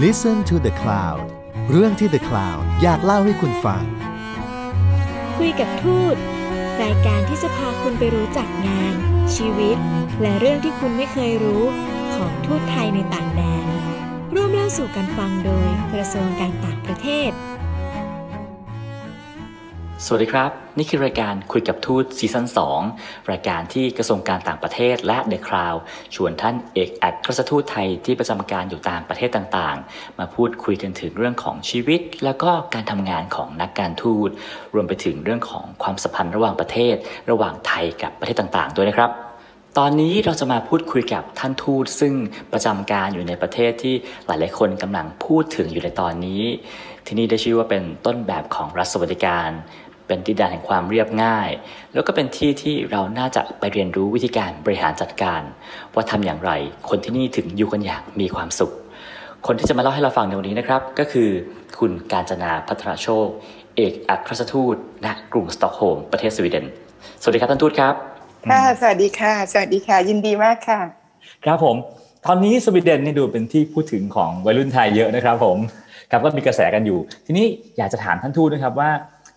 Listen to the Cloud เรื่องที่ The Cloud อยากเล่าให้คุณฟัง คุยกับทูต รายการที่จะพาคุณไปรู้จักงาน ชีวิต และเรื่องที่คุณไม่เคยรู้ของทูตไทยในต่างแดน ร่วมเล่าสู่กันฟังโดยกระทรวงการต่างประเทศ สวัสดีครับ นี่คือรายการคุยกับทูตซีซั่น2 รายการที่กระทรวงการต่างประเทศและ The Cloud ชวนท่านเอกอัครราชทูตไทยที่ประจำการอยู่ตามประเทศต่างๆ มาพูดคุยกันถึงเรื่องของชีวิต แล้วก็การทำงานของนักการทูต รวมไปถึงเรื่องของความสัมพันธ์ระหว่างประเทศ ระหว่างไทยกับประเทศต่างๆ ด้วยนะครับตอนนี้เราจะมาพูดคุยกับท่านทูตซึ่งประจำการอยู่ในประเทศที่หลายๆคนกำลังพูดถึงอยู่ในตอนนี้ ที่นี่ได้ชื่อว่าเป็นต้นแบบของรัฐสวัสดิการ เป็นดินแดนแห่งความเรียบง่าย แล้วก็เป็นที่ที่เราน่าจะไปเรียนรู้วิธีการบริหารจัดการ ว่าทำอย่างไร คนที่นี่ถึงอยู่กันอย่างมีความสุข คนที่จะมาเล่าให้เราฟังในวันนี้นะครับ ก็คือคุณการจนาพัฒนาโชค เอกอัครราชทูตณกรุงสตอกโฮล์มประเทศสวีเดน สวัสดีครับท่านทูตครับค่ะสวัสดีค่ะ สวัสดีค่ะ ยินดีมากค่ะ ครับผม ตอนนี้สวีเดนนี่ดูเป็นที่พูดถึงของวัยรุ่นไทยเยอะนะครับผมครับก็มีกระแสกันอยู่ ทีนี้อยากจะถามท่านทูตนะครับว่า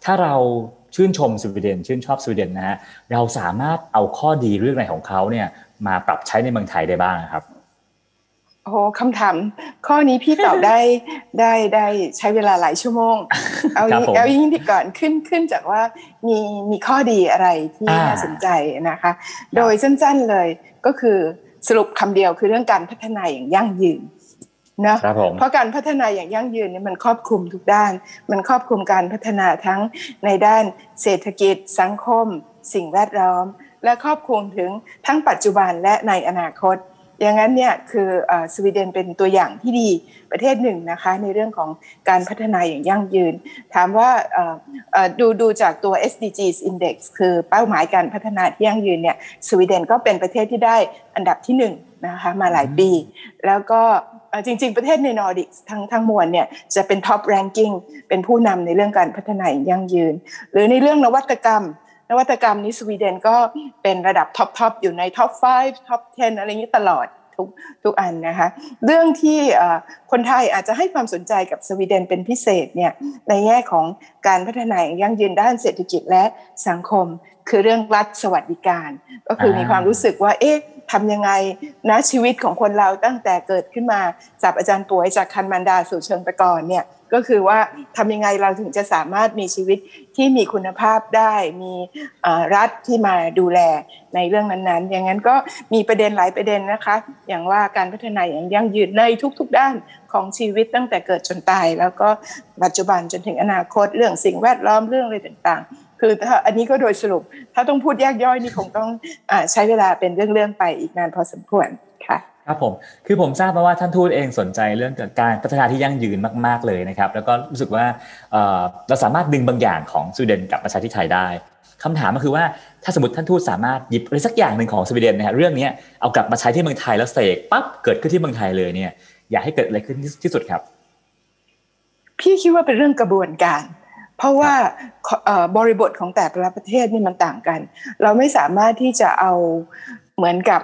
ถ้าเราชื่นชมสวีเดน ชื่นชอบสวีเดนนะฮะเราสามารถเอาข้อดีเรื่องไหนของเขาเนี่ยมาปรับใช้ในเมืองไทยได้บ้างครับโอ้โหคำถาม ข้อนี้พี่ตอบได้ได้ได้ใช้เวลาหลายชั่วโมง เอาครับผมเอายิ่งที่ก่อนขึ้นขึ้นจากว่ามีมีข้อดีอะไรที่อ่าน่าสนใจนะคะ โดยสั้นๆเลยก็คือสรุปคำเดียวคือเรื่องการพัฒนาอย่างยั่งยืนเนอะครับผมเพราะการพัฒนาอย่างยั่งยืนเนี่ยมันครอบคลุมทุกด้าน มันครอบคลุมการพัฒนาทั้งในด้านเศรษฐกิจ สังคม สิ่งแวดล้อม และครอบคลุมถึงทั้งปัจจุบันและในอนาคต อย่างนั้นเนี่ยคือเอ่อสวีเดนเป็นตัวอย่างที่ดีประเทศหนึ่งนะคะในเรื่องของการพัฒนาอย่างยั่งยืน ถามว่าเอ่อเอ่อดูดูจากตัว SDGs Index คือเป้าหมายการพัฒนาที่ยั่งยืนเนี่ยสวีเดนก็เป็นประเทศที่ได้อันดับที่หนึ่งนะคะมาหลายปี แล้วก็เอ่อ จริง ๆ ประเทศในนอร์ดิกทั้งทั้งมวลเนี่ยจะเป็น top ranking เป็นผู้นำในเรื่องการพัฒนาอย่างยั่งยืน หรือในเรื่องนวัตกรรม นวัตกรรมนี้สวีเดนก็เป็นระดับ top top อยู่ใน top 5 top 10 อะไรอย่างนี้ตลอดทุกทุกอันนะคะเรื่องที่คนไทยอาจจะให้ความสนใจกับสวีเดนเป็นพิเศษเนี่ยในแง่ของการพัฒนาอย่างยั่งยืนด้านเศรษฐกิจและสังคม คือเรื่องรัฐสวัสดิการ ก็คือมีความรู้สึกว่าเอ๊ะ ทำยังไงนะชีวิตของคนเราตั้งแต่เกิดขึ้นมาจากอาจารย์ป่วยจากคันมันดาสู่เชิงตะกอนเนี่ยก็คือว่าทำยังไงเราถึงจะสามารถมีชีวิตที่มีคุณภาพได้ มีรัฐที่มาดูแลในเรื่องนั้นๆ อย่างนั้นก็มีประเด็นหลายประเด็นนะคะ อย่างว่าการพัฒนาอย่างยั่งยืนในทุก ๆ ด้านของชีวิตตั้งแต่เกิดจนตาย แล้วก็ปัจจุบันจนถึงอนาคตเรื่องสิ่งแวดล้อมเรื่องอะไรต่างๆ คือถ้าอันนี้ก็โดยสรุป ถ้าต้องพูดแยกย่อยนี่คงต้องอาใช้เวลาเป็นเรื่องๆไปอีกนานพอสมควรค่ะครับผมคือผมทราบมาว่าท่านทูตเองสนใจเรื่องการพัฒนาที่ยั่งยืนมาก ๆเลยนะครับ แล้วก็รู้สึกว่าเอ่อเราสามารถดึงบางอย่างของสวีเดนกลับมาใช้ที่ไทยได้คำถามก็คือว่าถ้าสมมติท่านทูตสามารถหยิบอะไรสักอย่างหนึ่งของสวีเดนนะฮะเรื่องเนี้ยเอากลับมาใช้ที่เมืองไทยแล้วเสกปั๊บเกิดขึ้นที่เมืองไทยเลยเนี่ย อยากให้เกิดอะไรขึ้นที่ที่สุดครับ พี่คิดว่าเป็นเรื่องกระบวนการ เพราะว่าเอ่อบริบทของแต่ละประเทศนี่มันต่างกัน เราไม่สามารถที่จะเอาเหมือนกับ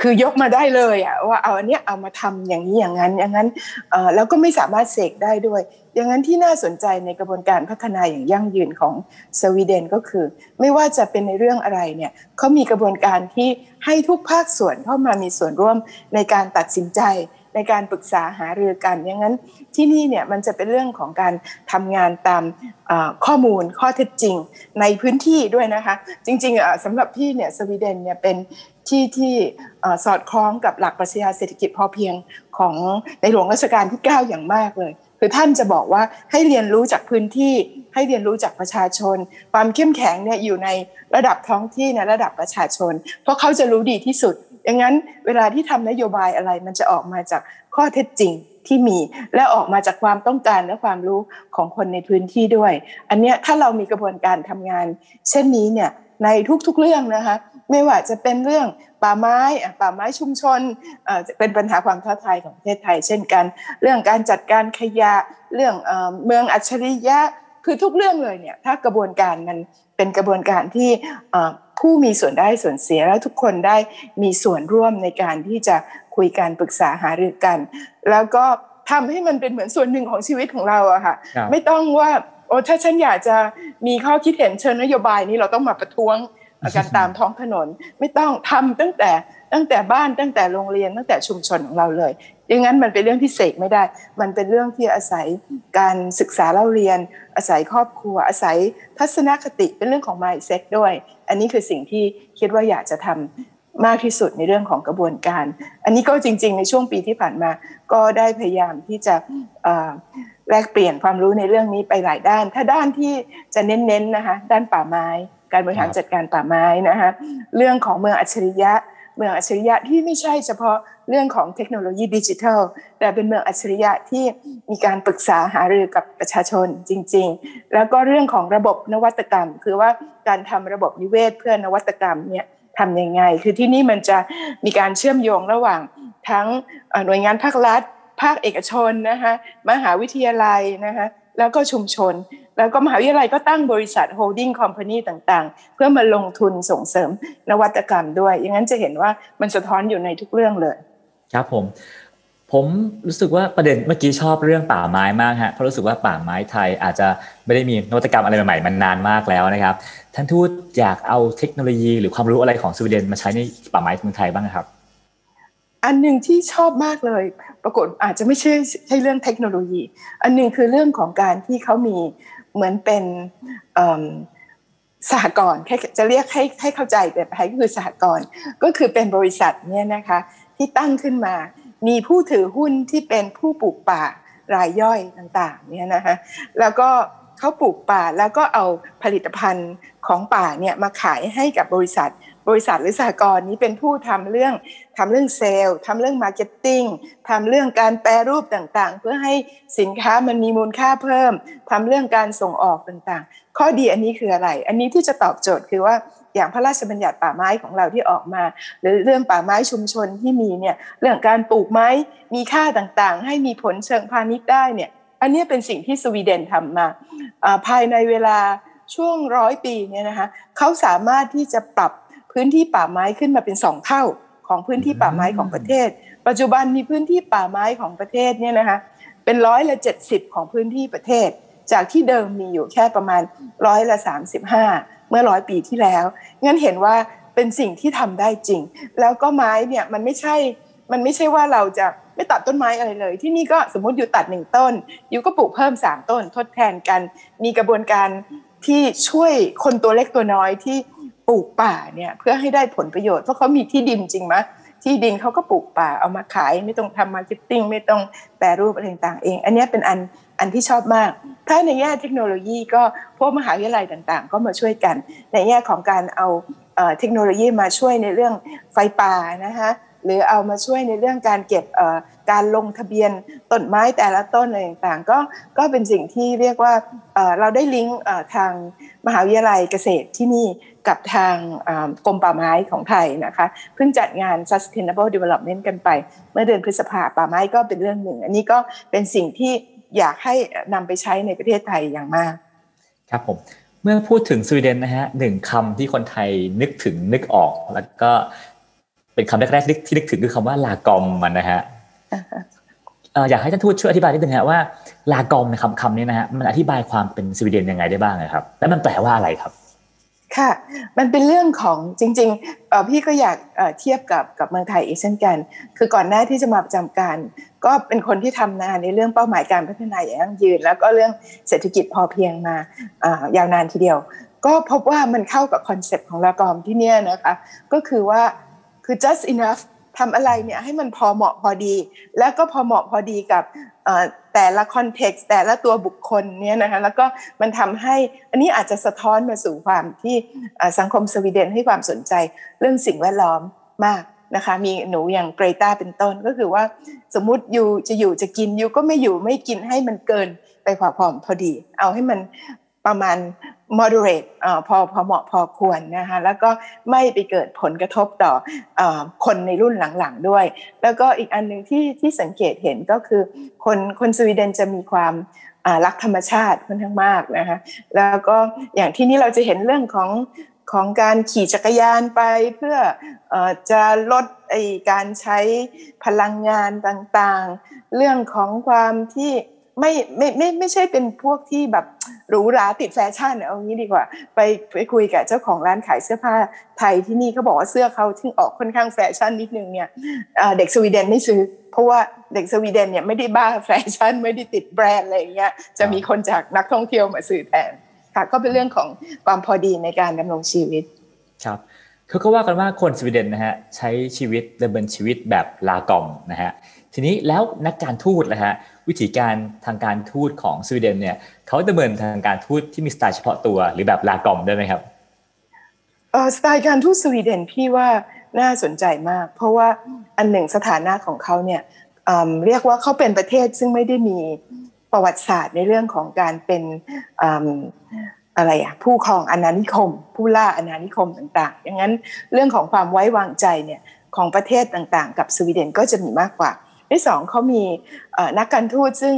คือยกมาได้เลยอะว่าเอาอันเนี้ยเอามาทำอย่างนี้อย่างนั้นอย่างนั้นเอ่อแล้วก็ไม่สามารถเสกได้ด้วย อย่างนั้นที่น่าสนใจในกระบวนการพัฒนาอย่างยั่งยืนของสวีเดนก็คือ ไม่ว่าจะเป็นในเรื่องอะไรเนี่ยเขามีกระบวนการที่ให้ทุกภาคส่วนเข้ามามีส่วนร่วมในการตัดสินใจ ในการปรึกษาหารือกันอย่างนั้นที่นี่เนี่ยมันจะเป็นเรื่องของการทำงานตามข้อมูลข้อเท็จจริงในพื้นที่ด้วยนะคะ จริงๆอะสำหรับพี่เนี่ยสวีเดนเนี่ยเป็นที่ที่สอดคล้องกับหลักปรัชญาเศรษฐกิจพอเพียงของในหลวงรัชกาลที่ 9 อย่างมากเลยคือท่านจะบอกว่าให้เรียนรู้จากพื้นที่ ให้เรียนรู้จากประชาชน ความเข้มแข็งเนี่ยอยู่ในระดับท้องที่ในระดับประชาชน เพราะเขาจะรู้ดีที่สุด อย่างนั้นเวลาที่ทำนโยบายอะไรมันจะออกมาจากข้อเท็จจริงที่มีและออกมาจากความต้องการและความรู้ของคนในพื้นที่ด้วย อันเนี้ยถ้าเรามีกระบวนการทำงาน เช่นนี้เนี่ยในทุกๆเรื่องนะคะ ไม่ว่าจะเป็นเรื่องป่าไม้ป่าไม้ชุมชนเอ่อเป็นปัญหาความท้าทายของประเทศไทย เช่นกัน เรื่องการจัดการขยะเรื่องเมืองอัจฉริยะคือทุกเรื่องเลยเนี่ยถ้ากระบวนการมันเป็นกระบวนการที่ ผู้มีส่วนได้ส่วนเสียแล้วทุกคนได้มีส่วนร่วมในการที่จะคุยกันปรึกษาหารือกัน แล้วก็ททำให้มันเป็นเหมือนส่วนหนึ่งของชีวิตของเราอะค่ะครับไม่ต้องว่าโอ้ถ้าฉันอยากจะมีข้อคิดเห็นเชิญนโยบายนี้เราต้องมาประท้วงกันตามท้องถนน ไม่ต้องทำตั้งแต่ตั้งแต่บ้านตั้งแต่โรงเรียนตั้งแต่ชุมชนของเราเลย อย่างนั้นมันเป็นเรื่องที่เสกไม่ได้ มันเป็นเรื่องที่อาศัยการศึกษาเล่าเรียน อาศัยครอบครัว อาศัยทัศนคติเป็นเรื่องของ mindset ด้วย อันนี้คือสิ่งที่คิดว่าอยากจะทำมากที่สุดในเรื่องของกระบวนการ อันนี้ก็จริง ๆ ในช่วงปีที่ผ่านมา ก็ได้พยายามที่จะแลกเปลี่ยนความรู้ในเรื่องนี้ไปหลายด้าน ถ้าด้านที่จะเน้นๆนะคะ ด้านป่าไม้ การบริหารจัดการป่าไม้นะคะ เรื่องของเมืองอัจฉริยะ เมืองอัจฉริยะที่ไม่ใช่เฉพาะเรื่องของเทคโนโลยีดิจิทัล แต่เป็นเมืองอัจฉริยะที่มีการปรึกษาหารือกับประชาชนจริง ๆ แล้วก็เรื่องของระบบนวัตกรรม คือว่าการทำระบบนิเวศเพื่อนวัตกรรมเนี่ยทำยังไง คือที่นี่มันจะมีการเชื่อมโยงระหว่างทั้งหน่วยงานภาครัฐ ภาคเอกชนนะคะมหาวิทยาลัยนะคะ แล้วก็ชุมชน แล้วก็มหาวิทยาลัยก็ตั้งบริษัทโฮลดิ้งคอมพานีต่างๆ เพื่อมาลงทุนส่งเสริมนวัตกรรมด้วย อย่างนั้นจะเห็นว่ามันสะท้อนอยู่ในทุกเรื่องเลย ครับผม ผมรู้สึกว่าประเด็นเมื่อกี้ชอบเรื่องป่าไม้มากฮะเพราะรู้สึกว่าป่าไม้ไทยอาจจะไม่ได้มีนวัตกรรมอะไรใหม่ๆมันนานมากแล้วนะครับท่านทูตอยากเอาเทคโนโลยี หรือความรู้อะไรของสวีเดนมาใช้ในป่าไม้เมืองไทยบ้างครับ อันหนึ่งที่ชอบมากเลย ปรากฏอาจจะไม่ใช่ใช่เรื่องเทคโนโลยี อันหนึ่งคือเรื่องของการที่เขามีเหมือนเป็นสหกรณ์จะเรียกให้ให้เข้าใจแบบไทยก็คือสหกรณ์ก็คือเป็นบริษัทเนี่ยนะคะที่ตั้งขึ้นมา มีผู้ถือหุ้นที่เป็นผู้ปลูกป่ารายย่อยต่างๆเนี่ยนะคะแล้วก็เขาปลูกป่าแล้วก็เอาผลิตภัณฑ์ของป่าเนี่ยมาขายให้กับบริษัท บริษัทหรือสหกรณ์นี้เป็นผู้ทำเรื่องทำเรื่องเซลล์ทำเรื่อง marketing ทำเรื่องการแปรรูปต่างๆ เพื่อให้สินค้ามันมีมูลค่าเพิ่มทำเรื่องการส่งออกต่างๆ ข้อดีอันนี้คืออะไร อันนี้ที่จะตอบโจทย์คือว่าอย่างพระราชบัญญัติป่าไม้ของเราที่ออกมา หรือเรื่องป่าไม้ชุมชนที่มีเนี่ยเรื่องการปลูกไม้มีค่าต่างๆ ให้มีผลเชิงพาณิชย์ได้เนี่ยอันนี้เป็นสิ่งที่สวีเดนทำมาอ่าภายในเวลาช่วงร้อยปีเนี่ยนะคะเขาสามารถที่จะปรับ พื้นที่ป่าไม้ขึ้นมาเป็นสองเท่าของพื้นที่ป่าไม้ของประเทศ ปัจจุบันมีพื้นที่ป่าไม้ของประเทศเนี่ยนะคะเป็นร้อยละเจ็ดสิบของพื้นที่ประเทศ จากที่เดิมมีอยู่แค่ประมาณร้อยละสามสิบห้าเมื่อร้อยปีที่แล้วงั้นเห็นว่าเป็นสิ่งที่ทำได้จริง แล้วก็ไม้เนี่ยมันไม่ใช่ มันไม่ใช่ว่าเราจะไม่ตัดต้นไม้อะไรเลย ที่นี่ก็สมมติอยู่ตัดหนึ่งต้น อยู่ก็ปลูกเพิ่มสามต้น ทดแทนกัน มีกระบวนการที่ช่วยคนตัวเล็กตัวน้อยที่ ปลูกป่าเนี่ยเพื่อให้ได้ผลประโยชน์เพราะเขามีที่ดินจริงไหมที่ดินเขาก็ปลูกป่าเอามาขายไม่ต้องทำ marketing ไม่ต้องแปรรูปอะไรต่างเอง อันนี้เป็นอันอันที่ชอบมาก ถ้าในแง่เทคโนโลยีก็พวกมหาวิทยาลัยต่างๆ ก็มาช่วยกัน ในแง่ของการเอาเทคโนโลยีมาช่วยในเรื่องไฟป่านะคะ หรือเอามาช่วยในเรื่องการเก็บการลงทะเบียนต้นไม้แต่ละต้นอะไรต่างๆก็ก็เป็นสิ่งที่เรียกว่าเราได้ลิงก์ทางมหาวิทยาลัยเกษตรที่นี่กับทางกรมป่าไม้ของไทยนะคะเพิ่งจัดงาน sustainable development กันไป เมื่อเดือนพฤษภาป่าไม้ก็เป็นเรื่องหนึ่ง อันนี้ก็เป็นสิ่งที่อยากให้นำไปใช้ในประเทศไทยอย่างมาก ครับผมเมื่อพูดถึงสวีเดนนะฮะหนึ่งคำที่คนไทยนึกถึงนึกออก แล้วก็ เป็นคำแรกๆที่นึกถึงคือคำว่าลากอมมันนะฮะเอ่ออยากให้ท่านทูตช่วยอธิบายนิดนึงฮะว่า lagom ในคำคำนี้นะฮะมันอธิบายความเป็นสวีเดนยังไงได้บ้างนะครับ และมันแปลว่าอะไรครับค่ะ มันเป็นเรื่องของจริงๆเอ่อพี่ก็อยากเอ่อเทียบกับกับเมืองไทยอีกเช่นกัน คือก่อนหน้าที่จะมาประจำการ ก็เป็นคนที่ทำงานในเรื่องเป้าหมายการพัฒนาอย่างยั่งยืน แล้วก็เรื่องเศรษฐกิจพอเพียงมาอ่ายาวนานทีเดียว ก็พบว่ามันเข้ากับ concept ของ lagom ที่เนี่ยนะคะ ก็คือว่า คือ just enough ทำอะไรเนี่ยให้มันพอเหมาะพอดี แล้วก็พอเหมาะพอดีกับแต่ละคอนเท็กซ์แต่ละตัวบุคคลเนี่ยนะคะแล้วก็มันทำให้อันนี้อาจจะสะท้อนมาสู่ความที่สังคมสวีเดนให้ความสนใจเรื่องสิ่งแวดล้อมมากนะคะมีหนูอย่างเกรตาเป็นต้นก็คือว่าสมมติอยู่จะอยู่จะกินอยู่ก็ไม่อยู่ไม่กินให้มันเกินไปพอพอพอดี เอาให้มันประมาณ moderate อ่อพอพอเหมาะพอควรนะคะแล้วก็ไม่ไปเกิดผลกระทบต่ออคนในรุ่นหลังๆด้วย แล้วก็อีกอันหนึ่งที่ที่สังเกตเห็นก็คือคนคนสวีเดนจะมีความอ่ารักธรรมชาติค่อนข้างมากนะคะแล้วก็อย่างที่นี่เราจะเห็นเรื่องของของการขี่จักรยานไปเพื่ออจะลดไอการใช้พลังงานต่างๆ เรื่องของความที่ ไม่ไม่ไม่ไม่ใช่เป็นพวกที่แบบหรูหราติดแฟชั่นเอางี้ดีกว่า ไปไปคุยกับเจ้าของร้านขายเสื้อผ้าไทยที่นี่เขาบอกว่าเสื้อเขาที่ออกค่อนข้างแฟชั่นนิดนึงเนี่ยเด็กสวีเดนไม่ซื้อ เพราะว่าเด็กสวีเดนเนี่ยไม่ได้บ้าแฟชั่นไม่ได้ติดแบรนด์อะไรอย่างเงี้ยจะมีคนจากนักท่องเที่ยวมาซื้อแทนค่ะก็เป็นเรื่องของความพอดีในการดำรงชีวิตครับคือก็ว่ากันว่าคนสวีเดนนะฮะใช้ชีวิตดำเนินชีวิตแบบ lagom นะฮะทีนี้แล้วนักการทูตนะฮะ วิธีการทางการทูตของสวีเดนเนี่ยเขาดำเนินทางการทูตที่มีสไตล์เฉพาะตัวหรือแบบลากอมได้ไหมครับเออสไตล์การทูตสวีเดนพี่ว่าน่าสนใจมาก เพราะว่าอันหนึ่งสถานะของเขาเนี่ยเรียกว่าเขาเป็นประเทศซึ่งไม่ได้มีประวัติศาสตร์ในเรื่องของการเป็นอะไรอะผู้ครองอาณานิคม ผู้ล่าอาณานิคมต่างๆอย่างนั้นเรื่องของความไว้วางใจเนี่ยของประเทศต่างๆ กับสวีเดนก็จะมีมากกว่า ที่สองเขามีนักการทูตซึ่ง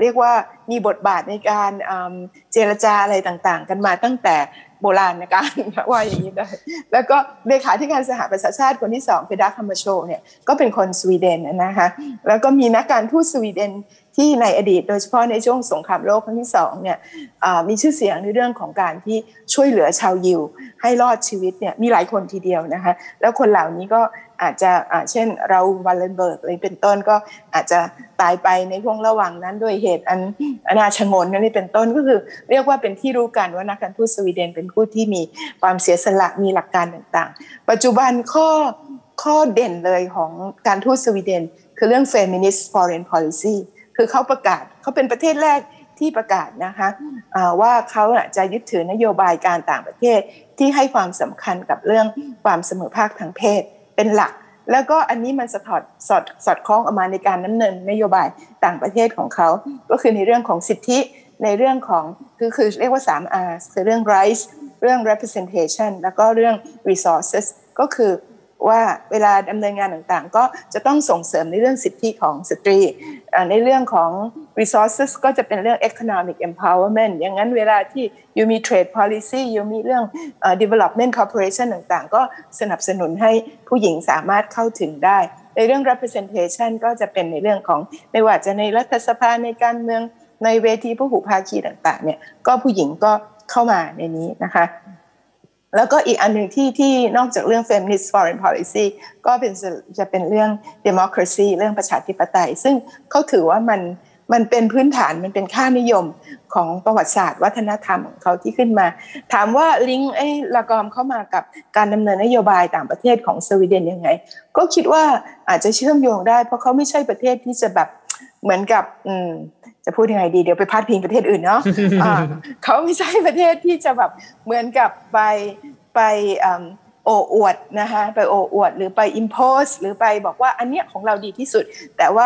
เรียกว่ามีบทบาทในการเจรจาอะไรต่างๆ กันมาตั้งแต่โบราณการว่าอย่างนี้ได้แล้วก็เลขาธิการสหประชาชาติคนที่สองเพดาคัมมาโชเนี่ยก็เป็นคนสวีเดนนะคะแล้วก็มีนักการทูตสวีเดน ที่ในอดีตโดยเฉพาะในช่วงสงครามโลกครั้งที่สองเนี่ยมีชื่อเสียงในเรื่องของการที่ช่วยเหลือชาวยิว ให้รอดชีวิตเนี่ยมีหลายคนทีเดียวนะคะแล้วคนเหล่านี้ก็อาจจะเช่นเราวัลเลนเบิร์กอะไรเป็นต้นก็อาจจะตายไปในช่วงระหว่างนั้นด้วยเหตุอันอนาชงนนั่นเป็นต้นก็คือ เรียกว่าเป็นที่รู้กันว่านักการทูตสวีเดนเป็นผู้ที่มีความเสียสละมีหลักการต่างๆ ปัจจุบันข้อข้อเด่นเลยของการทูตสวีเดน คือเรื่อง feminist foreign policy คือเขาประกาศเขาเป็นประเทศแรกที่ประกาศนะคะว่าเขาจะยึดถือนโยบายการต่างประเทศที่ให้ความสำคัญกับเรื่องความเสมอภาคทางเพศเป็นหลัก แล้วก็อันนี้มันสะท้อนสอดสอดคล้องออกมาในการดำเนินนโยบายต่างประเทศของเขา ก็คือในเรื่องของสิทธิในเรื่องของคือคือเรียกว่า 3R คือเรื่อง rights เรื่อง representation แล้วก็เรื่อง resources ก็คือว่าเวลาดำเนินงานต่างๆ ก็จะต้องส่งเสริมในเรื่องสิทธิของสตรี ในเรื่องของ resources ก็จะเป็นเรื่อง economic empowerment อย่างนั้นเวลาที่ยูมี trade policy ยูมีเรื่อง development corporation ต่างๆ ก็สนับสนุนให้ผู้หญิงสามารถเข้าถึงได้ ในเรื่อง representation ก็จะเป็นในเรื่องของไม่ว่าจะในรัฐสภาในการเมืองในเวทีผู้หูภาคีต่างๆเนี่ยก็ผู้หญิงก็เข้ามาในนี้นะคะ แล้วก็อีกอันหนึ่งที่ที่นอกจากเรื่อง feminist foreign policy ก็เป็นจะเป็นเรื่อง democracy เรื่องประชาธิปไตย ซึ่งเขาถือว่ามัน มันเป็นพื้นฐานมันเป็นค่านิยมของประวัติศาสตร์ วัฒนธรรมของเขาที่ขึ้นมา ถามว่าลิงก์ไอ้ละกอมเข้ามากับการดำเนินนโยบายต่างประเทศของสวีเดนยังไง ก็คิดว่าอาจจะเชื่อมโยงได้ เพราะเขาไม่ใช่ประเทศที่จะแบบเหมือนกับอืมจะพูดยังไงดีเดี๋ยวไปพาดพิงประเทศอื่นเนาะเขาไม่ใช่ประเทศที่จะแบบเหมือนกับไปไปโอ้อวดนะคะไปโอ้อวดหรือไปอิมโพสหรือไปบอกว่าอันเนี้ยของเราดีที่สุด แต่ว่า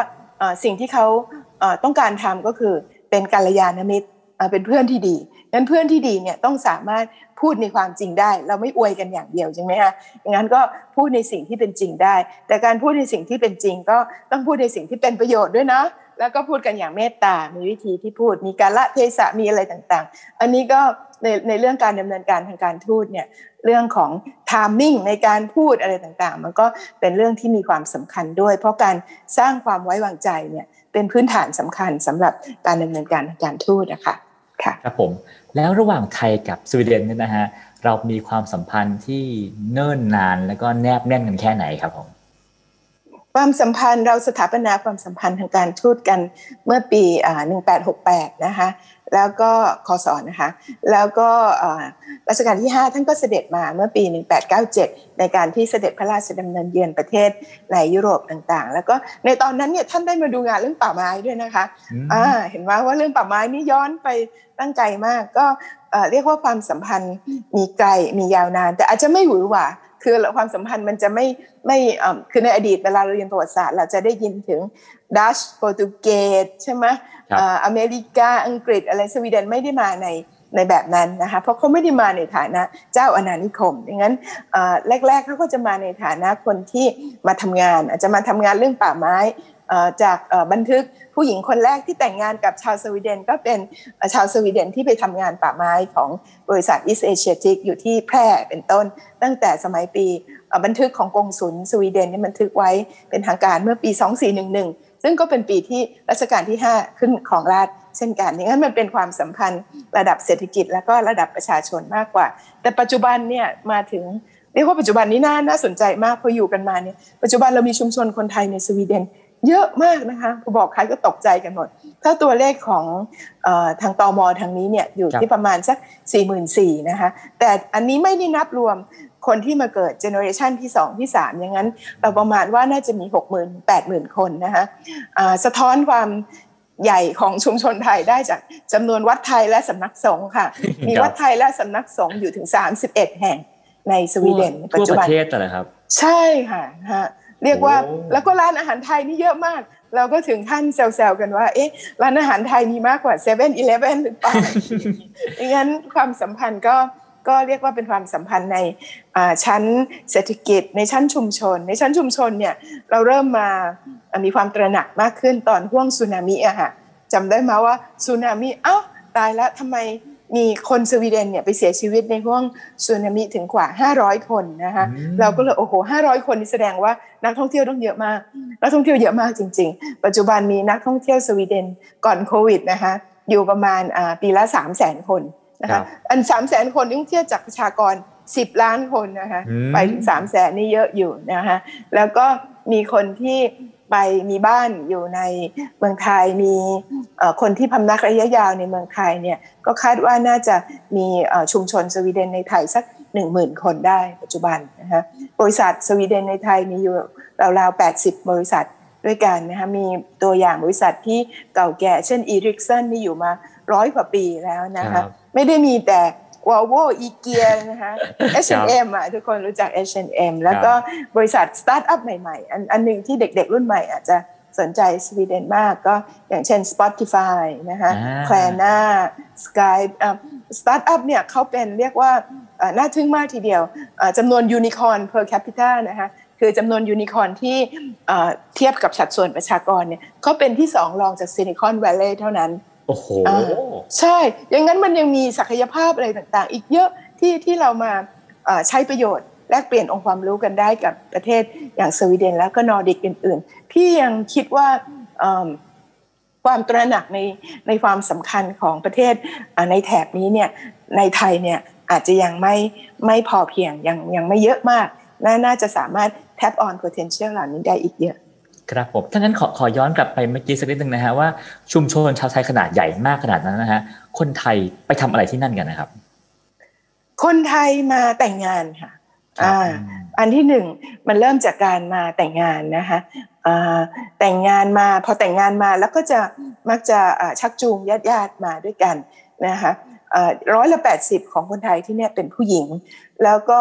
สิ่งที่เขา ต้องการทำก็คือเป็นกาลยานมิตรเป็นเพื่อนที่ดีนั้นเพื่อนที่ดีเนี่ยต้องสามารถพูดในความจริงได้ เราไม่อวยกันอย่างเดียวใช่ไหมคะอย่างนั้นก็พูดในสิ่งที่เป็นจริงได้ แต่การพูดในสิ่งที่เป็นจริง ก็ต้องพูดในสิ่งที่เป็นประโยชน์ด้วยเนาะแล้วก็พูดกันอย่างเมตตา มีวิธีที่พูด มีการละเทศะ มีอะไรต่างๆ อันนี้ก็ในในเรื่องการดำเนินการทางการทูตเนี่ย เรื่องของทามมิ่งในการพูดอะไรต่างๆ มันก็เป็นเรื่องที่มีความสำคัญด้วย เพราะการสร้างความไว้วางใจเนี่ย เป็นพื้นฐานสำคัญสำหรับการดำเนินการทางการทูตนะคะค่ะครับผมแล้วระหว่างไทยกับสวีเดนเนี่ยนะฮะเรามีความสัมพันธ์ที่เนิ่นนานแล้วก็แนบแน่นกันแค่ไหนครับผมความสัมพันธ์เราสถาปนาความสัมพันธ์ทางการทูตกันเมื่อปี 1868 นะคะแล้วก็คศนะคะแล้วก็ รัชกาลที่ 5 ท่านก็เสด็จมาเมื่อปี 1897 ในการที่เสด็จพระราชดำเนินเยือนประเทศในยุโรปต่างๆ แล้วก็ในตอนนั้นเนี่ยท่านได้มาดูงานเรื่องป่าไม้ด้วยนะคะอ่าเห็นว่าว่าเรื่องป่าไม้นี่ย้อนไปตั้งใจมาก ก็เรียกว่าความสัมพันธ์มีไกลมียาวนาน แต่อาจจะไม่หวือหวาคือความสัมพันธ์มันจะไม่ไม่คือในอดีตเวลาเราเรียนประวัติศาสตร์ เราจะได้ยินถึงดัชโปรตุเกสใช่ไหมอเมริกาอังกฤษอะไรสวีเดนไม่ได้มาใน ในแบบนั้นนะคะเพราะเขาไม่ได้มาในฐานะเจ้าอาณานิคมดังนั้นแรกๆเขาก็จะมาในฐานะคนที่มาทำงาน อาจจะมาทำงานเรื่องป่าไม้จากบันทึกผู้หญิงคนแรกที่แต่งงานกับชาวสวีเดนก็เป็นชาวสวีเดนที่ไปทำงานป่าไม้ของบริษัท East Asiatic อยู่ที่แพร่เป็นต้น ตั้งแต่สมัยปีบันทึกของกงสุลสวีเดนนี่บันทึกไว้เป็นทางการเมื่อปี 2411 ซึ่งก็เป็นปีที่รัชกาลที่ 5 ขึ้นของราช เช่นกันอย่างนั้นมันเป็นความสัมพันธ์ระดับเศรษฐกิจแล้วก็ระดับประชาชนมากกว่า แต่ปัจจุบันเนี่ยมาถึงเรียกว่าปัจจุบันนี้น่าน่าสนใจมากพออยู่กันมาเนี่ยปัจจุบันเรามีชุมชนคนไทยในสวีเดนเยอะมากนะคะพอบอกใครก็ตกใจกันหมด ถ้าตัวเลขของอทางตอมอทางนี้เนี่ยอยู่ที่ประมาณสัก 4 4 0 0 0นะคะแต่อันนี้ไม่ได้นับรวมคนที่มาเกิด generation ที่ 2 ที่ 3 อย่างนั้น เราประมาณว่าน่าจะมี 6 0 0 0 0 8 0 0 0คนนะคะสะท้อนความ ใหญ่ของชุมชนไทยได้จากจำนวนวัดไทยและสำนักสงฆ์ค่ะ มีวัดไทยและสำนักสงฆ์อยู่ถึง 31 แห่งในสวีเดนปัจจุบันทั่วประเทศแต่ละครับ ใช่ค่ะฮะเรียกว่าแล้วก็ร้านอาหารไทยนี่เยอะมาก เราก็ถึงขั้นแซวๆกันว่า เอ๊ะ ร้านอาหารไทยมีมากกว่าเซเว่นอีเลฟเว่นหรือเปล่าดังนั้นความสัมพันธ์ก็ ก็เรียกว่าเป็นความสัมพันธ์ในชั้นเศรษฐกิจในชั้นชุมชน ในชั้นชุมชนเนี่ยเราเริ่มมามีความตระหนักมากขึ้นตอนห่วงสึนามิอะค่ะจำได้ไหมว่าสึนามิเอ้าตายแล้วทำไมมีคนสวีเดนเนี่ยไปเสียชีวิตในห่วงสึนามิถึงกว่า 500 คนนะคะเราก็เลยโอ้โห 500 คนนี่แสดงว่านักท่องเที่ยวต้องเยอะมาก นักท่องเที่ยวเยอะมากจริง ๆ ปัจจุบันมีนักท่องเที่ยวสวีเดนก่อนโควิดนะคะอยู่ประมาณปีละ 3 0 0 0 0 0 คน นะคะอัน3 0 0 0 0 0คนนี่เทียบจากประชากร10ล้านคนนะคะไปถึง3 0 0 0 0 0นี่เยอะอยู่นะคะแล้วก็มีคนที่ไปมีบ้านอยู่ในเมืองไทยมีคนที่พำนักระยะยาวในเมืองไทยเนี่ยก็คาดว่าน่าจะมีชุมชนสวีเดนในไทยสักหนึ่งหมื่นคนได้ปัจจุบันนะคะบริษัทสวีเดนในไทยมีอยู่ราวๆ80บริษัทด้วยกันนะคะมีตัวอย่างบริษัทที่เก่าแก่เช่นอีริกสันนี่อยู่มาร้อยกว่าปีแล้วนะคะ ไม่ได้มีแต่วอลโวอีเกียนะคะ H&M อะทุกคนรู้จัก H&M แล้วก็บริษัทสตาร์ทอัพใหม่ๆ อันอันหนึ่งที่เด็กๆ รุ่นใหม่อาจจะสนใจสวีเดนมากก็อย่างเช่น Spotify นะคะ c l a r n a Skype สตาร์ทอัพเนี่ยเขาเป็นเรียกว่าน่าทึ่งมากทีเดียวจำนวนยูนิคอร์น per capita นะคะคือจำนวนยูนิคอร์นที่เทียบกับสัดส่วนประชากรเนี่ยเขาเป็นที่สองรองจากซิลิคอนแวลเลย์เท่านั้น โอ้โหใช่อย่างนั้นมันยังมีศักยภาพอะไรต่างๆ อีกเยอะที่ที่เรามาใช้ประโยชน์แลกเปลี่ยนองค์ความรู้กันได้กับประเทศอย่างสวีเดนแล้วก็นอร์ดิกอื่น ๆ พี่ยังคิดว่าความตระหนักในในความสำคัญของประเทศในแถบนี้เนี่ยในไทยเนี่ยอาจจะยังไม่ไม่พอเพียงยังยังไม่เยอะมาก น่าจะสามารถ tap on potential เหล่านี้ได้อีกเยอะ ครับผมถ้างั้นขอขอย้อนกลับไปเมื่อกี้สักนิดนึงนะฮะว่าชุมชนชาวไทยขนาดใหญ่มากขนาดนั้นนะฮะคนไทยไปทำอะไรที่นั่นกันนะครับ คนไทยมาแต่งงานค่ะอ่าอันที่หนึ่งมันเริ่มจากการมาแต่งงานนะคะแต่งงานมาพอแต่งงานมาแล้วก็จะมักจะชักจูงญาติญาติมาด้วยกันนะคะร้อยละแปดสิบของคนไทยที่เนี่ยเป็นผู้หญิง แล้วก็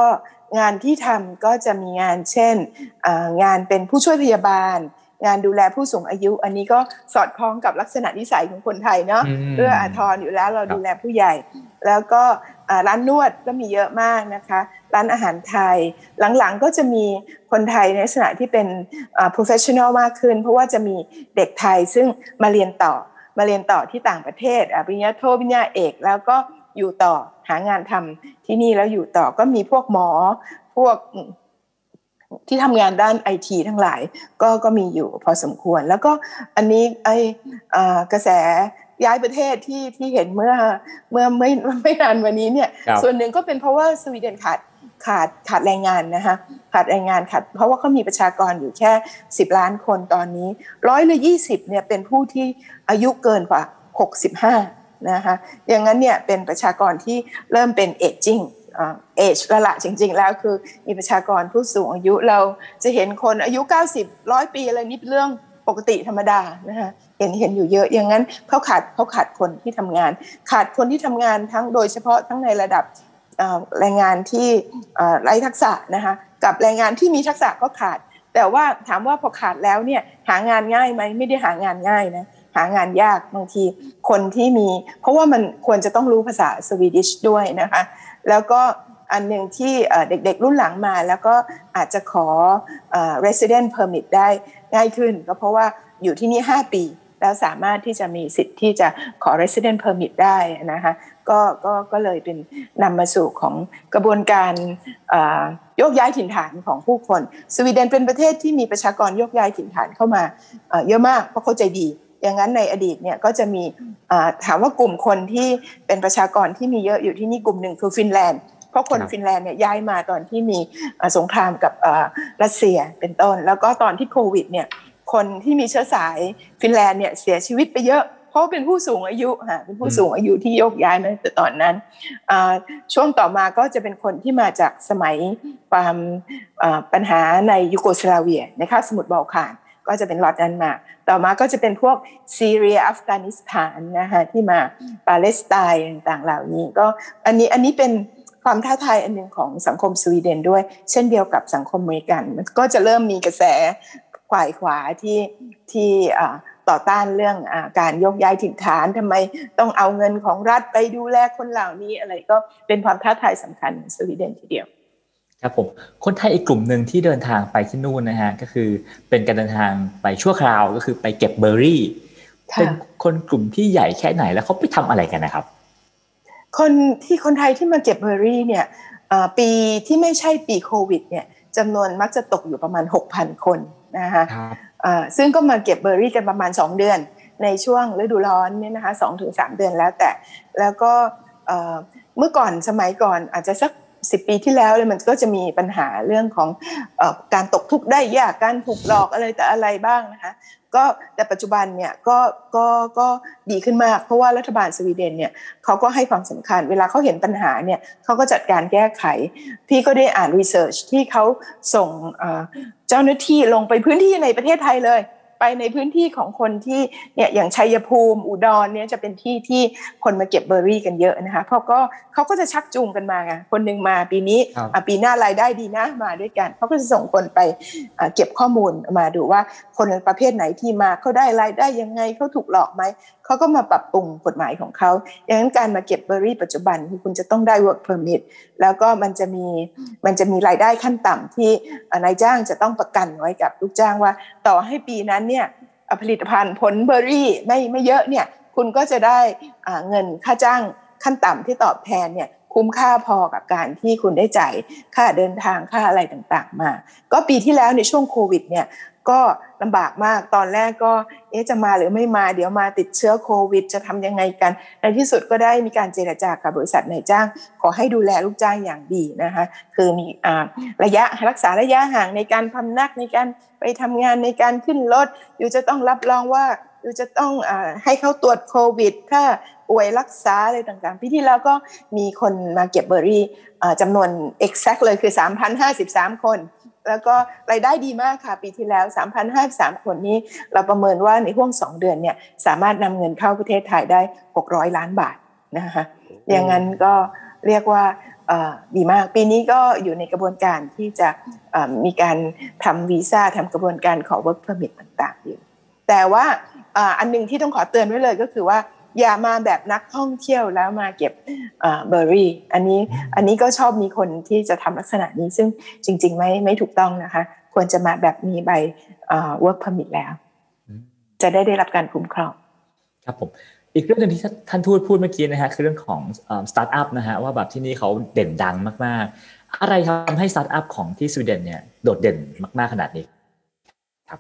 งานที่ทำก็จะมีงานเช่น งานเป็นผู้ช่วยพยาบาล งานดูแลผู้สูงอายุ อันนี้ก็สอดคล้องกับลักษณะนิสัยของคนไทยเนาะเพื่ออาทรอยู่แล้วเราดูแลผู้ใหญ่ แล้วก็ร้านนวดก็มีเยอะมากนะคะ ร้านอาหารไทย หลังๆก็จะมีคนไทยในลักษณะที่เป็น professional มากขึ้น เพราะว่าจะมีเด็กไทยซึ่งมาเรียนต่อมาเรียนต่อที่ต่างประเทศปริญญาโทปริญญาเอก แล้วก็ อยู่ต่อหางานทำที่นี่แล้วอยู่ต่อก็มีพวกหมอพวกที่ทำงานด้านไอทีทั้งหลายก็ก็มีอยู่พอสมควร แล้วก็อันนี้ไอกระแสย้ายประเทศที่ที่เห็นเมื่อเมื่อไม่ไม่นานวันนี้เนี่ย ส่วนหนึ่งก็เป็นเพราะว่าสวีเดนขาดขาดขาดแรงงานนะคะขาดแรงงานขาดเพราะว่าเขามีประชากรอยู่แค่ 10 ล้านคนตอนนี้ร้อยละยี่สิบเนี่ยเป็นผู้ที่อายุเกินกว่า 65 นะคะอย่างนั้นเนี่ยเป็นประชากรที่เริ่มเป็นเอจจิ้งเอจละละจริง ๆ แล้วคือมีประชากรผู้สูงอายุเราจะเห็นคนอายุ 90ร้อยปีอะไรนี่เป็นเรื่องปกติธรรมดานะคะเห็นเห็นอยู่เยอะอย่างนั้นเขาขาดเขาขาดคนที่ทำงาน ขาดคนที่ทำงานทั้งโดยเฉพาะทั้งในระดับแรงงานที่ไร้ทักษะนะคะกับแรงงานที่มีทักษะก็ขาด แต่ว่าถามว่าพอขาดแล้วเนี่ยหางานง่ายไหมไม่ได้หางานง่ายนะ หางานยากบางทีคนที่มี เพราะว่ามันควรจะต้องรู้ภาษาสวีดิชด้วยนะคะ แล้วก็อันหนึ่งที่เด็กๆรุ่นหลังมา แล้วก็อาจจะขอ resident permit ได้ง่ายขึ้น ก็เพราะว่าอยู่ที่นี่ 5 ปี แล้วสามารถที่จะมีสิทธิ์ที่จะขอ resident permit ได้นะคะก็ก็ก็เลยเป็นนำมาสู่ของกระบวนการโยกย้ายถิ่นฐานของผู้คน สวีเดนเป็นประเทศที่มีประชากรโยกย้ายถิ่นฐานเข้ามาเยอะมากเพราะเขาใจดี อย่างนั้นในอดีตเนี่ยก็จะมีถามว่ากลุ่มคนที่เป็นประชากรที่มีเยอะอยู่ที่นี่กลุ่มหนึ่งคือฟินแลนด์เพราะคนฟินแลนด์เนี่ยย้ายมาตอนที่มีสงครามกับรัสเซียเป็นต้น แล้วก็ตอนที่โควิดเนี่ยคนที่มีเชื้อสายฟินแลนด์เนี่ยเสียชีวิตไปเยอะ เพราะเป็นผู้สูงอายุค่ะเป็นผู้สูงอายุที่ยกย้ายมาแต่ตอนนั้นช่วงต่อมาก็จะเป็นคนที่มาจากสมัยความปัญหาในยูโกสลาเวียในคาบสมุทรบอลข่าน ก็จะเป็นล็อตนั้นมา ต่อมาก็จะเป็นพวกซีเรียอัฟกานิสถานนะคะที่มาปาเลสไตน์ต่างๆ เหล่านี้ก็อันนี้อันนี้เป็นความท้าทายอันหนึ่งของสังคมสวีเดนด้วย เช่นเดียวกับสังคมอเมริกัน มันก็จะเริ่มมีกระแสขวายขวาที่ที่ต่อต้านเรื่องอการยกย้ายถิ่นฐานทำไมต้องเอาเงินของรัฐไปดูแลคนเหล่านี้อะไรก็เป็นความท้าทายสำคัญของสวีเดนทีเดียว ครับผมคนไทยอีกกลุ่มหนึ่งที่เดินทางไปที่นู่นนะฮะก็คือเป็นการเดินทางไปชั่วคราวก็คือไปเก็บเบอร์รี่ เป็นคนกลุ่มที่ใหญ่แค่ไหนแล้วเขาไปทำอะไรกันนะครับ คนที่คนไทยที่มาเก็บเบอร์รี่เนี่ยปีที่ไม่ใช่ปีโควิดเนี่ยจำนวนมักจะตกอยู่ประมาณ 6,000 คนนะคะซึ่งก็มาเก็บเบอร์รี่กันประมาณ 2 เดือน ในช่วงฤดูร้อนเนี่ยนะคะสองถึงสามเดือนแล้วแต่แล้วก็เมื่อก่อนสมัยก่อนอาจจะสัก สิบปีที่แล้วเลยมันก็จะมีปัญหาเรื่องของอการตกทุกข์ได้ยากการถูกหลอกอะไรแต่อะไรบ้างนะคะก็แต่ปัจจุบันเนี่ยก็ก็ก็ดีขึ้นมาก เพราะว่ารัฐบาลสวีเดนเนี่ยเขาก็ให้ความสำคัญ เวลาเขาเห็นปัญหาเนี่ยเขาก็จัดการแก้ไข พี่ก็ได้อ่านรีเสิร์ชที่เขาส่งเจ้าหน้าที่ลงไปพื้นที่ในประเทศไทยเลย ไปในพื้นที่ของคนที่เนี่ยอย่างชัยภูมิอุดรเนี่ยจะเป็นที่ที่คนมาเก็บเบอร์รี่กันเยอะนะคะเพราะก็เขาก็จะชักจูงกันมาไงคนหนึ่งมาปีนี้ปีหน้ารายได้ดีนะมาด้วยกันเขาก็จะส่งคนไปเก็บข้อมูลมาดูว่าคนประเภทไหนที่มาเขาได้รายได้ยังไงเขาถูกหลอกไหมเขาก็มาปรับปรุงกฎหมายของเขาอย่างนั้นการมาเก็บเบอร์รี่ปัจจุบันคือคุณจะต้องได้ work permit แล้วก็มันจะมีมันจะมีรายได้ขั้นต่ำที่นายจ้างจะต้องประกันไว้กับลูกจ้างว่า ต่อให้ปีนั้นเนี่ยผลิตภัณฑ์ผลเบอร์รี่ไม่ไม่เยอะเนี่ยคุณก็จะได้เงินค่าจ้างขั้นต่ำที่ตอบแทนเนี่ยคุ้มค่าพอกับการที่คุณได้จ่ายค่าเดินทางค่าอะไรต่างๆ มา ก็ปีที่แล้วในช่วงโควิดเนี่ย ก็ลำบากมากตอนแรกก็เอ๊ะจะมาหรือไม่มาเดี๋ยวมาติดเชื้อโควิด จะทำยังไงกัน ในที่สุดก็ได้มีการเจรจากับบริษัทนายจ้าง ขอให้ดูแลลูกจ้างอย่างดีนะคะคือมีระยะรักษาระยะห่างในการพำนักในการไปทำงานในการขึ้นรถอยู่จะต้องรับรองว่าอยู่จะต้องอให้เขาตรวจโควิด ถ้าป่วยรักษาอะไรต่างๆ พี่ที่แล้วก็มีคนมาเก็บเบอร์รี่จำนวน exact เลยคือ 3,053 คน แล้วก็รายได้ดีมากค่ะ ปีที่แล้ว 3,053 คนนี้ เราประเมินว่าในห่วง 2 เดือนเนี่ยสามารถนำเงินเข้าประเทศไทยได้ 600 ล้านบาทนะคะอย่างนั้นก็เรียกว่าดีมากปีนี้ก็อยู่ในกระบวนการที่จะมีการทำวีซ่าทำกระบวนการขอ work permit ต่างๆอยู่แต่ว่าอันนึงที่ต้องขอเตือนไว้เลยก็คือว่า อย่ามาแบบนักท่องเที่ยวแล้วมาเก็บเบอร์รี่ อันนี้อันนี้ก็ชอบมีคนที่จะทำลักษณะนี้ซึ่งจริง ๆ ไม่ไม่ถูกต้องนะคะ ควรจะมาแบบมีใบ work permit แล้ว จะได้ได้รับการคุ้มครอง ครับผมอีกเรื่องหนึ่งที่ท่านทูตพูดเมื่อกี้นะฮะคือเรื่องของสตาร์ทอัพนะฮะว่าแบบที่นี่เขาเด่นดังมาก ๆ อะไรทำให้สตาร์ทอัพของที่สวีเดนเนี่ยโดดเด่นมาก ๆ ขนาดนี้ ครับ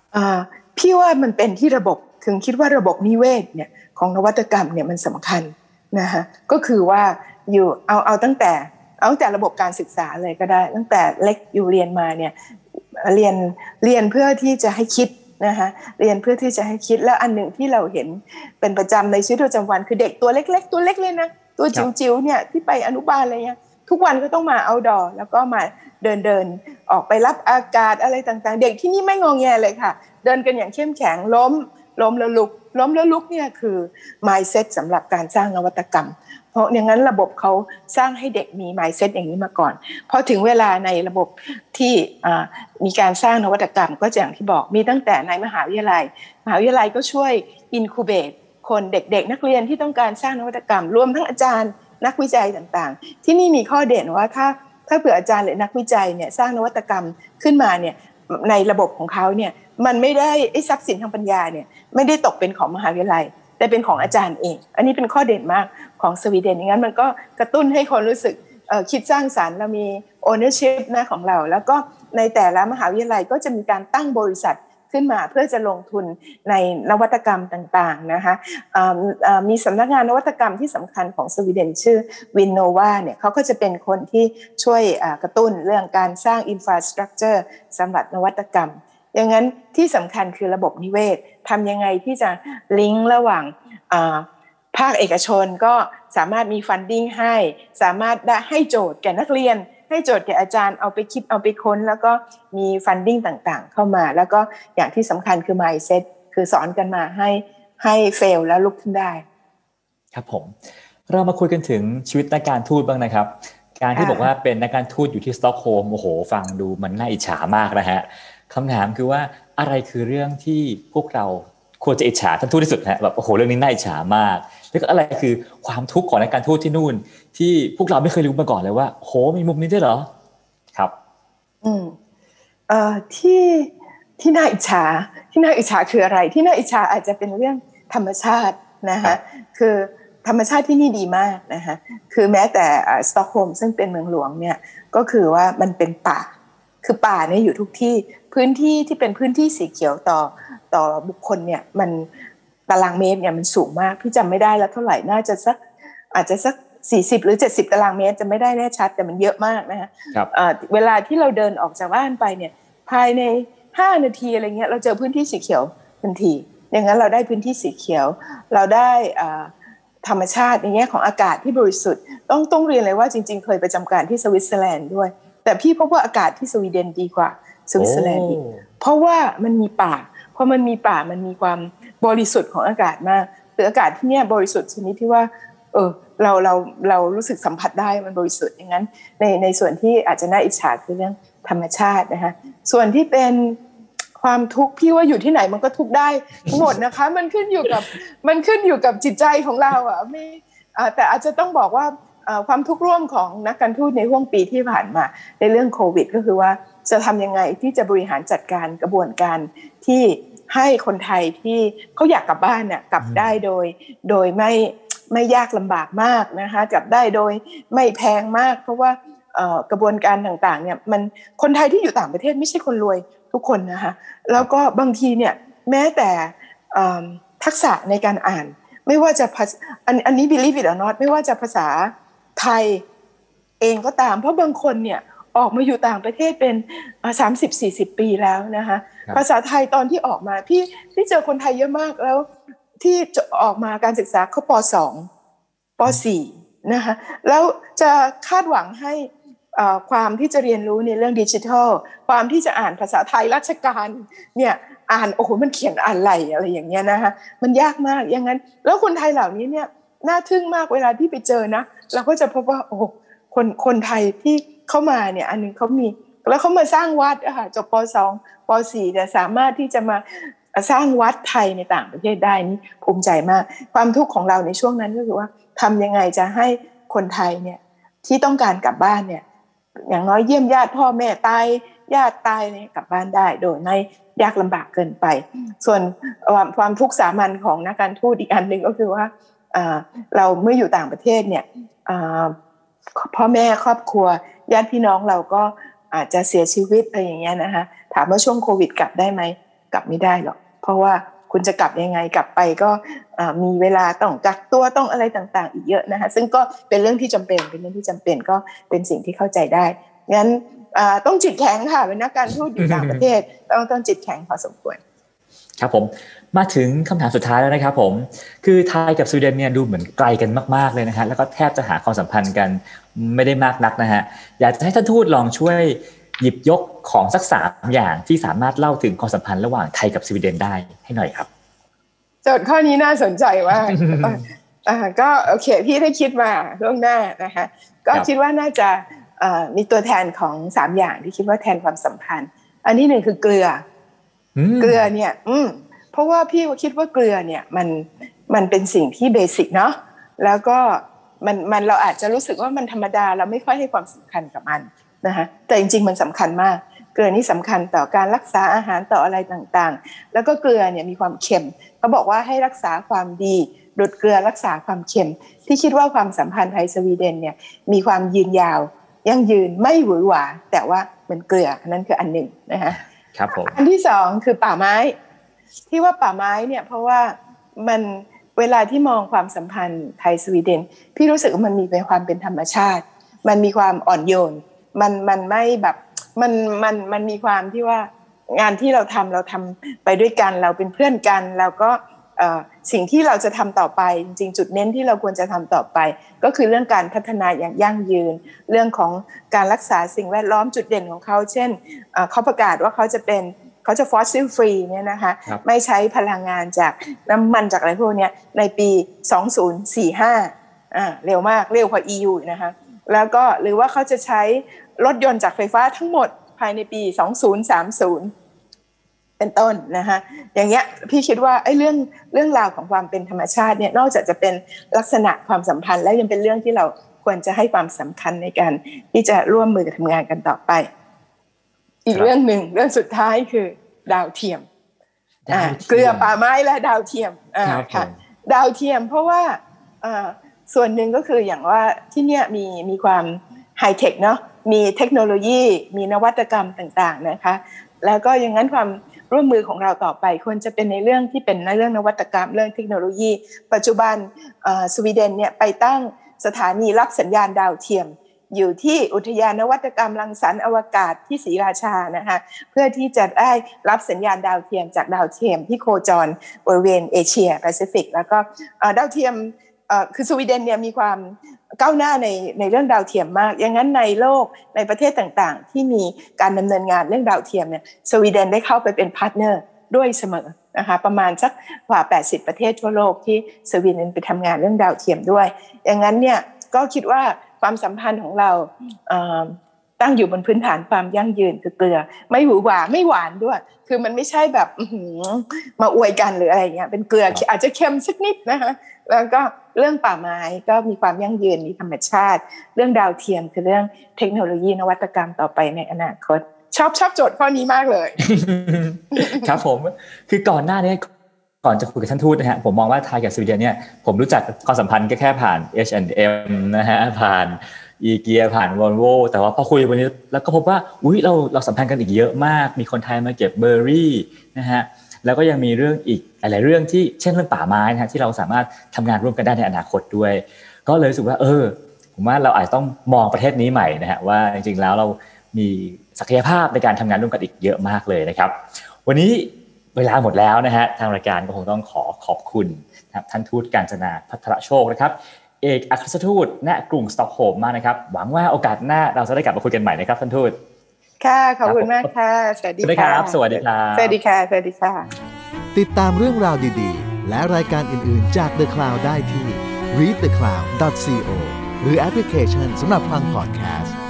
พี่ว่ามันเป็นที่ระบบถึงคิดว่าระบบนิเวศเนี่ย ของนวัตกรรมเนี่ยมันสำคัญนะคะก็คือว่าอยู่เอาเอาตั้งแต่เอาแต่ระบบการศึกษาเลยก็ได้ ตั้งแต่เล็กอยู่เรียนมาเนี่ยเรียนเรียนเพื่อที่จะให้คิดนะคะเรียนเพื่อที่จะให้คิดแล้วอันหนึ่งที่เราเห็นเป็นประจำในชีวิตประจำวันคือเด็กตัวเล็ก ๆ ตัวเล็กเลยนะตัวจิ๋วๆเนี่ยที่ไปอนุบาลอะไรเงี้ยทุกวันก็ต้องมาเอาดอแล้วก็มาเดินเดินออกไปรับอากาศอะไรต่างๆ เด็กที่นี่ไม่งองแงเลยค่ะ เดินกันอย่างเข้มแข็งล้ม ล้มแล้วลุก ล้มแล้วลุกเนี่ยคือ mindset สำหรับการสร้างนวัตกรรม เพราะอย่างนั้นระบบเขาสร้างให้เด็กมี mindset อย่างนี้มาก่อนพอถึงเวลาในระบบที่มีการสร้างนวัตกรรม ก็อย่างที่บอกมีตั้งแต่ในมหาวิทยาลัย มหาวิทยาลัยก็ช่วย incubate คนเด็กๆ นักเรียนที่ต้องการสร้างนวัตกรรม รวมทั้งอาจารย์นักวิจัยต่างๆ ที่นี่มีข้อเด่นว่าถ้าถ้าเผื่ออาจารย์หรือนักวิจัยเนี่ยสร้างนวัตกรรมขึ้นมาเนี่ยในระบบของเขาเนี่ย มันไม่ได้ไอ้ทรัพย์สินทางปัญญาเนี่ยไม่ได้ตกเป็นของมหาวิทยาลัย แต่เป็นของอาจารย์เอง อันนี้เป็นข้อเด่นมากของสวีเดนย่างนั้นมันก็กระตุ้นให้คนรู้สึกคิดสร้างสารรค์เรามี ownership นะของเรา แล้วก็ในแต่ละมหาวิทยาลัยก็จะมีการตั้งบริษัทขึ้นมาเพื่อจะลงทุนในนวัตกรรมต่างๆนะคะมีสำนักงานนวัตกรรมที่สำคัญของสวีเดนชื่อวินโนวาเนี่ยเขาก็จะเป็นคนที่ช่วยกระตุ้นเรื่องการสร้าง infrastructure สำหรับนวัตกรรม อย่างนั้นที่สำคัญคือระบบนิเวศทำยังไงที่จะลิงก์ระหว่างภาคเอกชนก็สามารถมี funding ให้ สามารถได้ให้โจทย์แก่นักเรียน ให้โจทย์แก่อาจารย์เอาไปคิดเอาไปค้น แล้วก็มี funding ต่างๆ เข้ามา แล้วก็อย่างที่สำคัญคือ mindset คือสอนกันมาให้ให้เฟลแล้วลุกขึ้นได้ ครับผม เรามาคุยกันถึงชีวิตนักการทูตบ้างนะครับ การที่บอกว่าเป็นนักการทูตอยู่ที่สต็อกโฮล์มโอ้โห ฟังดูมันน่าอิจฉามากนะฮะ คำถามคือว่าอะไรคือเรื่องที่พวกเราควรจะอิจฉาท่านทูตที่สุดฮะแบบโอ้โหเรื่องนี้น่าอิจฉามาก แล้วก็อะไรคือความทุกข์ของนักการทูตที่นู่น ที่พวกเราไม่เคยรู้มาก่อนเลยว่าโหมีมุมนี้ด้วยเหรอครับ อืมเอ่อที่ที่น่าอิจฉาที่น่าอิจฉาคืออะไร ที่น่าอิจฉาอาจจะเป็นเรื่องธรรมชาตินะคะคือธรรมชาติที่นี่ดีมากนะคะคือแม้แต่สต็อกโฮล์มซึ่งเป็นเมืองหลวงเนี่ยก็คือว่ามันเป็นป่า คือป่าเนี่ยอยู่ทุกที่พื้นที่ที่เป็นพื้นที่สีเขียวต่อต่อบุคคลเนี่ยมันตารางเมตรเนี่ยมันสูงมากพี่จำไม่ได้แล้วเท่าไหร่น่าจะสักอาจจะสักสี่สิบหรือเจ็ดสิบตารางเมตรจำไม่ได้แน่ชัดแต่มันเยอะมากนะคะเวลาที่เราเดินออกจากบ้านไปเนี่ยภายในห้านาทีอะไรเงี้ยเราเจอพื้นที่สีเขียวทันทีอย่างนั้นเราได้พื้นที่สีเขียว เราได้ธรรมชาติในแง่ของอากาศที่บริสุทธิ์ ต้องต้องเรียนเลยว่าจริง ๆ เคยไปประจำการที่สวิตเซอร์แลนด์ด้วย แต่พี่พบว่าอากาศที่สวีเดนดีกว่าสวิตเซอร์แลนด์อีกเพราะว่ามันมีป่าพอมันมีป่ามันมีความบริสุทธิ์ของอากาศมากคืออากาศที่นี่บริสุทธิ์ชนิดที่ว่า เออเราเราเรารู้สึกสัมผัสได้มันบริสุทธิ์อย่างนั้น ในในส่วนที่อาจจะน่าอิจฉาคือเรื่องธรรมชาตินะคะส่วนที่เป็นความทุกข์พี่ว่าอยู่ที่ไหนมันก็ทุกข์ได้ทั้งหมดนะคะ มันขึ้นอยู่กับมันขึ้นอยู่กับจิตใจของเราอะไม่แต่อาจจะต้องบอกว่า ความทุกข์ร่วมของนักการทูตในห่วงปีที่ผ่านมา ในเรื่องโควิด ก็คือว่าจะทำยังไงที่จะบริหารจัดการกระบวนการที่ให้คนไทยที่เขาอยากกลับบ้านเนี่ยกลับได้โดยโดยไม่ไม่ยากลำบากมากนะคะกลับได้โดยไม่แพงมาก เพราะว่ากระบวนการต่างๆเนี่ยมันคนไทยที่อยู่ต่างประเทศไม่ใช่คนรวยทุกคนนะคะแล้วก็บางทีเนี่ยแม้แต่ทักษะในการอ่าน ไม่ว่าจะอันอันนี้ believe it or not ไม่ว่าจะภาษา ไทยเองก็ตาม เพราะบางคนเนี่ยออกมาอยู่ต่างประเทศเป็นสามสิบสี่สิบปีแล้วนะคะภาษาไทยตอนที่ออกมาพี่พี่เจอคนไทยเยอะมากแล้ว ที่จะออกมาการศึกษาเขาปสองปสี่นะคะแล้วจะคาดหวังให้ความที่จะเรียนรู้ในเรื่องดิจิทัล ความที่จะอ่านภาษาไทยราชการเนี่ยอ่านโอ้โหมันเขียนอ่านไหลอะไรอย่างเงี้ยนะคะมันยากมากอย่างนั้น แล้วคนไทยเหล่านี้เนี่ยน่าทึ่งมากเวลาที่ไปเจอนะ เราก็จะพบว่าโอ้คนคนไทยที่เข้ามาเนี่ย อันนึงเขามี แล้วเขามาสร้างวัดอะค่ะจบปสองปสี่เนี่ยสามารถที่จะมาสร้างวัดไทยในต่างประเทศได้นี่ภูมิใจมาก ความทุกข์ของเราในช่วงนั้นก็คือว่าทำยังไงจะให้คนไทยเนี่ยที่ต้องการกลับบ้านเนี่ยอย่างน้อยเยี่ยมญาติพ่อแม่ตายญาติตายเนี่ยกลับบ้านได้ โดยไม่ยากลำบากเกินไป ส่วนความทุกข์สามัญของนักการทูตอีกอันหนึ่งก็คือว่า เราเมื่ออยู่ต่างประเทศเนี่ยพ่อแม่ครอบครัวญาติพี่น้องเราก็อาจจะเสียชีวิตอะไรอย่างเงี้ยนะคะถามว่าช่วงโควิดกลับได้ไหมกลับไม่ได้หรอกเพราะว่าคุณจะกลับยังไงกลับไปก็มีเวลาต้องกักตัวต้องอะไรต่างๆ อีกเยอะนะคะซึ่งก็เป็นเรื่องที่จำเป็นเป็นเรื่องที่จำเป็นก็เป็นสิ่งที่เข้าใจได้งั้นต้องจิตแข็งค่ะเป็นนักการทูตอยู่ต่างประเทศต้องต้องจิตแข็งพอสมควร ครับผมมาถึงคำถามสุดท้ายแล้วนะครับผมคือไทยกับสวีเดนเนี่ยดูเหมือนไกลกันมาก ๆเลยนะฮะแล้วก็แทบจะหาความสัมพันธ์กันไม่ได้มากนักนะฮะอยากจะให้ท่านทูตลองช่วยหยิบยกของสักสามอย่างที่สามารถเล่าถึงความสัมพันธ์ระหว่างไทยกับสวีเดนได้ให้หน่อยครับโจทย์ข้อนี้น่าสนใจว่าก็โอเคพี่ได้คิดมาล่วงหน้านะคะก็คิดว่าน่าจะมีตัวแทนของสามอย่างที่คิดว่าแทนความสัมพันธ์ อันที่หนึ่งคือเกลือ เกลือเนี่ย อืมเพราะว่าพี่คิดว่าเกลือเนี่ยมันมันเป็นสิ่งที่เบสิกเนาะแล้วก็มันมันเราอาจจะรู้สึกว่ามันธรรมดาเราไม่ค่อยให้ความสำคัญกับมันนะคะแต่จริง ๆ มันสำคัญมาก เกลือนี่สำคัญต่อการรักษาอาหารต่ออะไรต่างๆ แล้วก็เกลือเนี่ยมีความเค็มเขาบอกว่าให้รักษาความดีดดเกลือรักษาความเค็ม ที่คิดว่าความสัมพันธ์ไทยสวีเดนเนี่ยมีความยืนยาวยั่งยืนไม่หวือหวาแต่ว่ามันเกลือนนั้นคืออันหนึ่งนะคะ ครับผมอันที่สองคือป่าไม้ ที่ว่าป่าไม้เนี่ยเพราะว่ามันเวลาที่มองความสัมพันธ์ไทยสวีเดน พี่รู้สึกว่ามันมีเป็นความเป็นธรรมชาติ มันมีความอ่อนโยน มันมันไม่แบบมันมันมันมีความที่ว่างานที่เราทำเราทำไปด้วยกันเราเป็นเพื่อนกันเราก็ สิ่งที่เราจะทำต่อไป จริงๆจุดเน้นที่เราควรจะทำต่อไป ก็คือเรื่องการพัฒนาอย่างยั่งยืน เรื่องของการรักษาสิ่งแวดล้อมจุดเด่นของเขา เช่นเขาประกาศว่าเขาจะเป็นเขาจะฟอสซิลฟรีเนี่ยนะคะไม่ใช้พลังงานจากน้ำมันจากอะไรพวกนี้ในปี 2045อ่าเร็วมากเร็วกว่า EU นะคะแล้วก็หรือว่าเขาจะใช้รถยนต์จากไฟฟ้าทั้งหมดภายในปี 2030 เป็นต้นนะคะอย่างเงี้ยพี่คิดว่าไอ้เรื่องเรื่องราวของความเป็นธรรมชาติเนี่ยนอกจากจะเป็นลักษณะความสัมพันธ์แล้วยังเป็นเรื่องที่เราควรจะให้ความสำคัญในการที่จะร่วมมือกับทำงานกันต่อไป อีกเรื่องหนึ่งเรื่องสุดท้ายคือดาวเทียมเกลือป่าไม้และดาวเทียมค่ะดาวเทียมเพราะว่าส่วนหนึ่งก็คืออย่างว่าที่เนี่ยมีมีความไฮเทคเนาะมีเทคโนโลยี มีนวัตกรรมต่าง ๆนะคะ แล้วก็อย่างนั้นความ ร่วมมือของเราต่อไป ควรจะเป็นในเรื่องที่เป็นในเรื่องนวัตกรรมเรื่องเทคโนโลยี ปัจจุบันสวีเดนเนี่ยไปตั้งสถานีรับสัญญาณดาวเทียม อยู่ที่อุทยานนวัตกรรมรังสรรค์อวกาศที่ศรีราชานะคะเพื่อที่จะได้รับสัญญาณดาวเทียมจากดาวเทียมที่โคจรบริเวณเอเชียแปซิฟิกแล้วก็ดาวเทียม คือสวีเดนเนี่ยมีความก้าวหน้าในในเรื่องดาวเทียมมาก อย่างนั้นในโลกในประเทศต่างๆ ที่มีการดำเนินงานเรื่องดาวเทียมเนี่ยสวีเดนได้เข้าไปเป็น partner ด้วยเสมอนะคะประมาณสักกว่า 80 ประเทศทั่วโลกที่สวีเดนไปทำงานเรื่องดาวเทียมด้วย อย่างนั้นเนี่ยก็คิดว่าความสัมพันธ์ของเรา ตั้งอยู่บนพื้นฐานความยั่งยืนคือเกลือ ไม่หวือหวาไม่หวานด้วย คือมันไม่ใช่แบบมาอวยกันหรืออะไรเงี้ยเป็นเกลืออาจจะเค็มสักนิดนะคะแล้วก็เรื่องป่าไม้ก็มีความยั่งยืนมีธรรมชาติ เรื่องดาวเทียมคือเรื่องเทคโนโลยีนวัตกรรมต่อไปในอนาคต ชอบชอบโจทย์ข้อนี้มากเลย ครับผมคือก่อนหน้านี้ก่อนจะคุยกับท่านทูตนะฮะผมมองว่าไทยกับสวีเดนเนี่ยผมรู้จักความสัมพันธ์ก็แค่ผ่าน H&M นะฮะผ่าน อีเกียผ่านวอลโวแต่ว่าพอคุยวันนี้แล้วก็พบว่าอุ้ยเราเราสัมพันธ์กันอีกเยอะมาก มีคนไทยมาเก็บเบอร์รี่นะฮะแล้วก็ยังมีเรื่องอีกหลายเรื่องที่เช่นเรื่องป่าไม้นะฮะที่เราสามารถทำงานร่วมกันได้ในอนาคตด้วย ก็เลยรู้สึกว่า เออ ผมว่าเราอาจจะต้องมองประเทศนี้ใหม่นะฮะว่าจริงๆแล้วเรามีศักยภาพในการทำงานร่วมกันอีกเยอะมากเลยนะครับ วันนี้เวลาหมดแล้วนะฮะทางรายการก็คงต้องขอขอบคุณท่านทูตการจนาพัทรโชคนะครับ เอกอัครทูตณกรุงสต็อกโฮล์มมากนะครับ หวังว่าโอกาสหน้าเราจะได้กลับมาคุยกันใหม่นะครับท่านทูตค่ะ ขอบคุณมากค่ะ สวัสดีค่ะสวัสดีครับสวัสดีค่ะสวัสดีค่ะ ติดตามเรื่องราวดีๆ และรายการอื่นๆจาก The Cloud ได้ที่ readthecloud.co หรือแอปพลิเคชันสำหรับฟังพอดแคสต์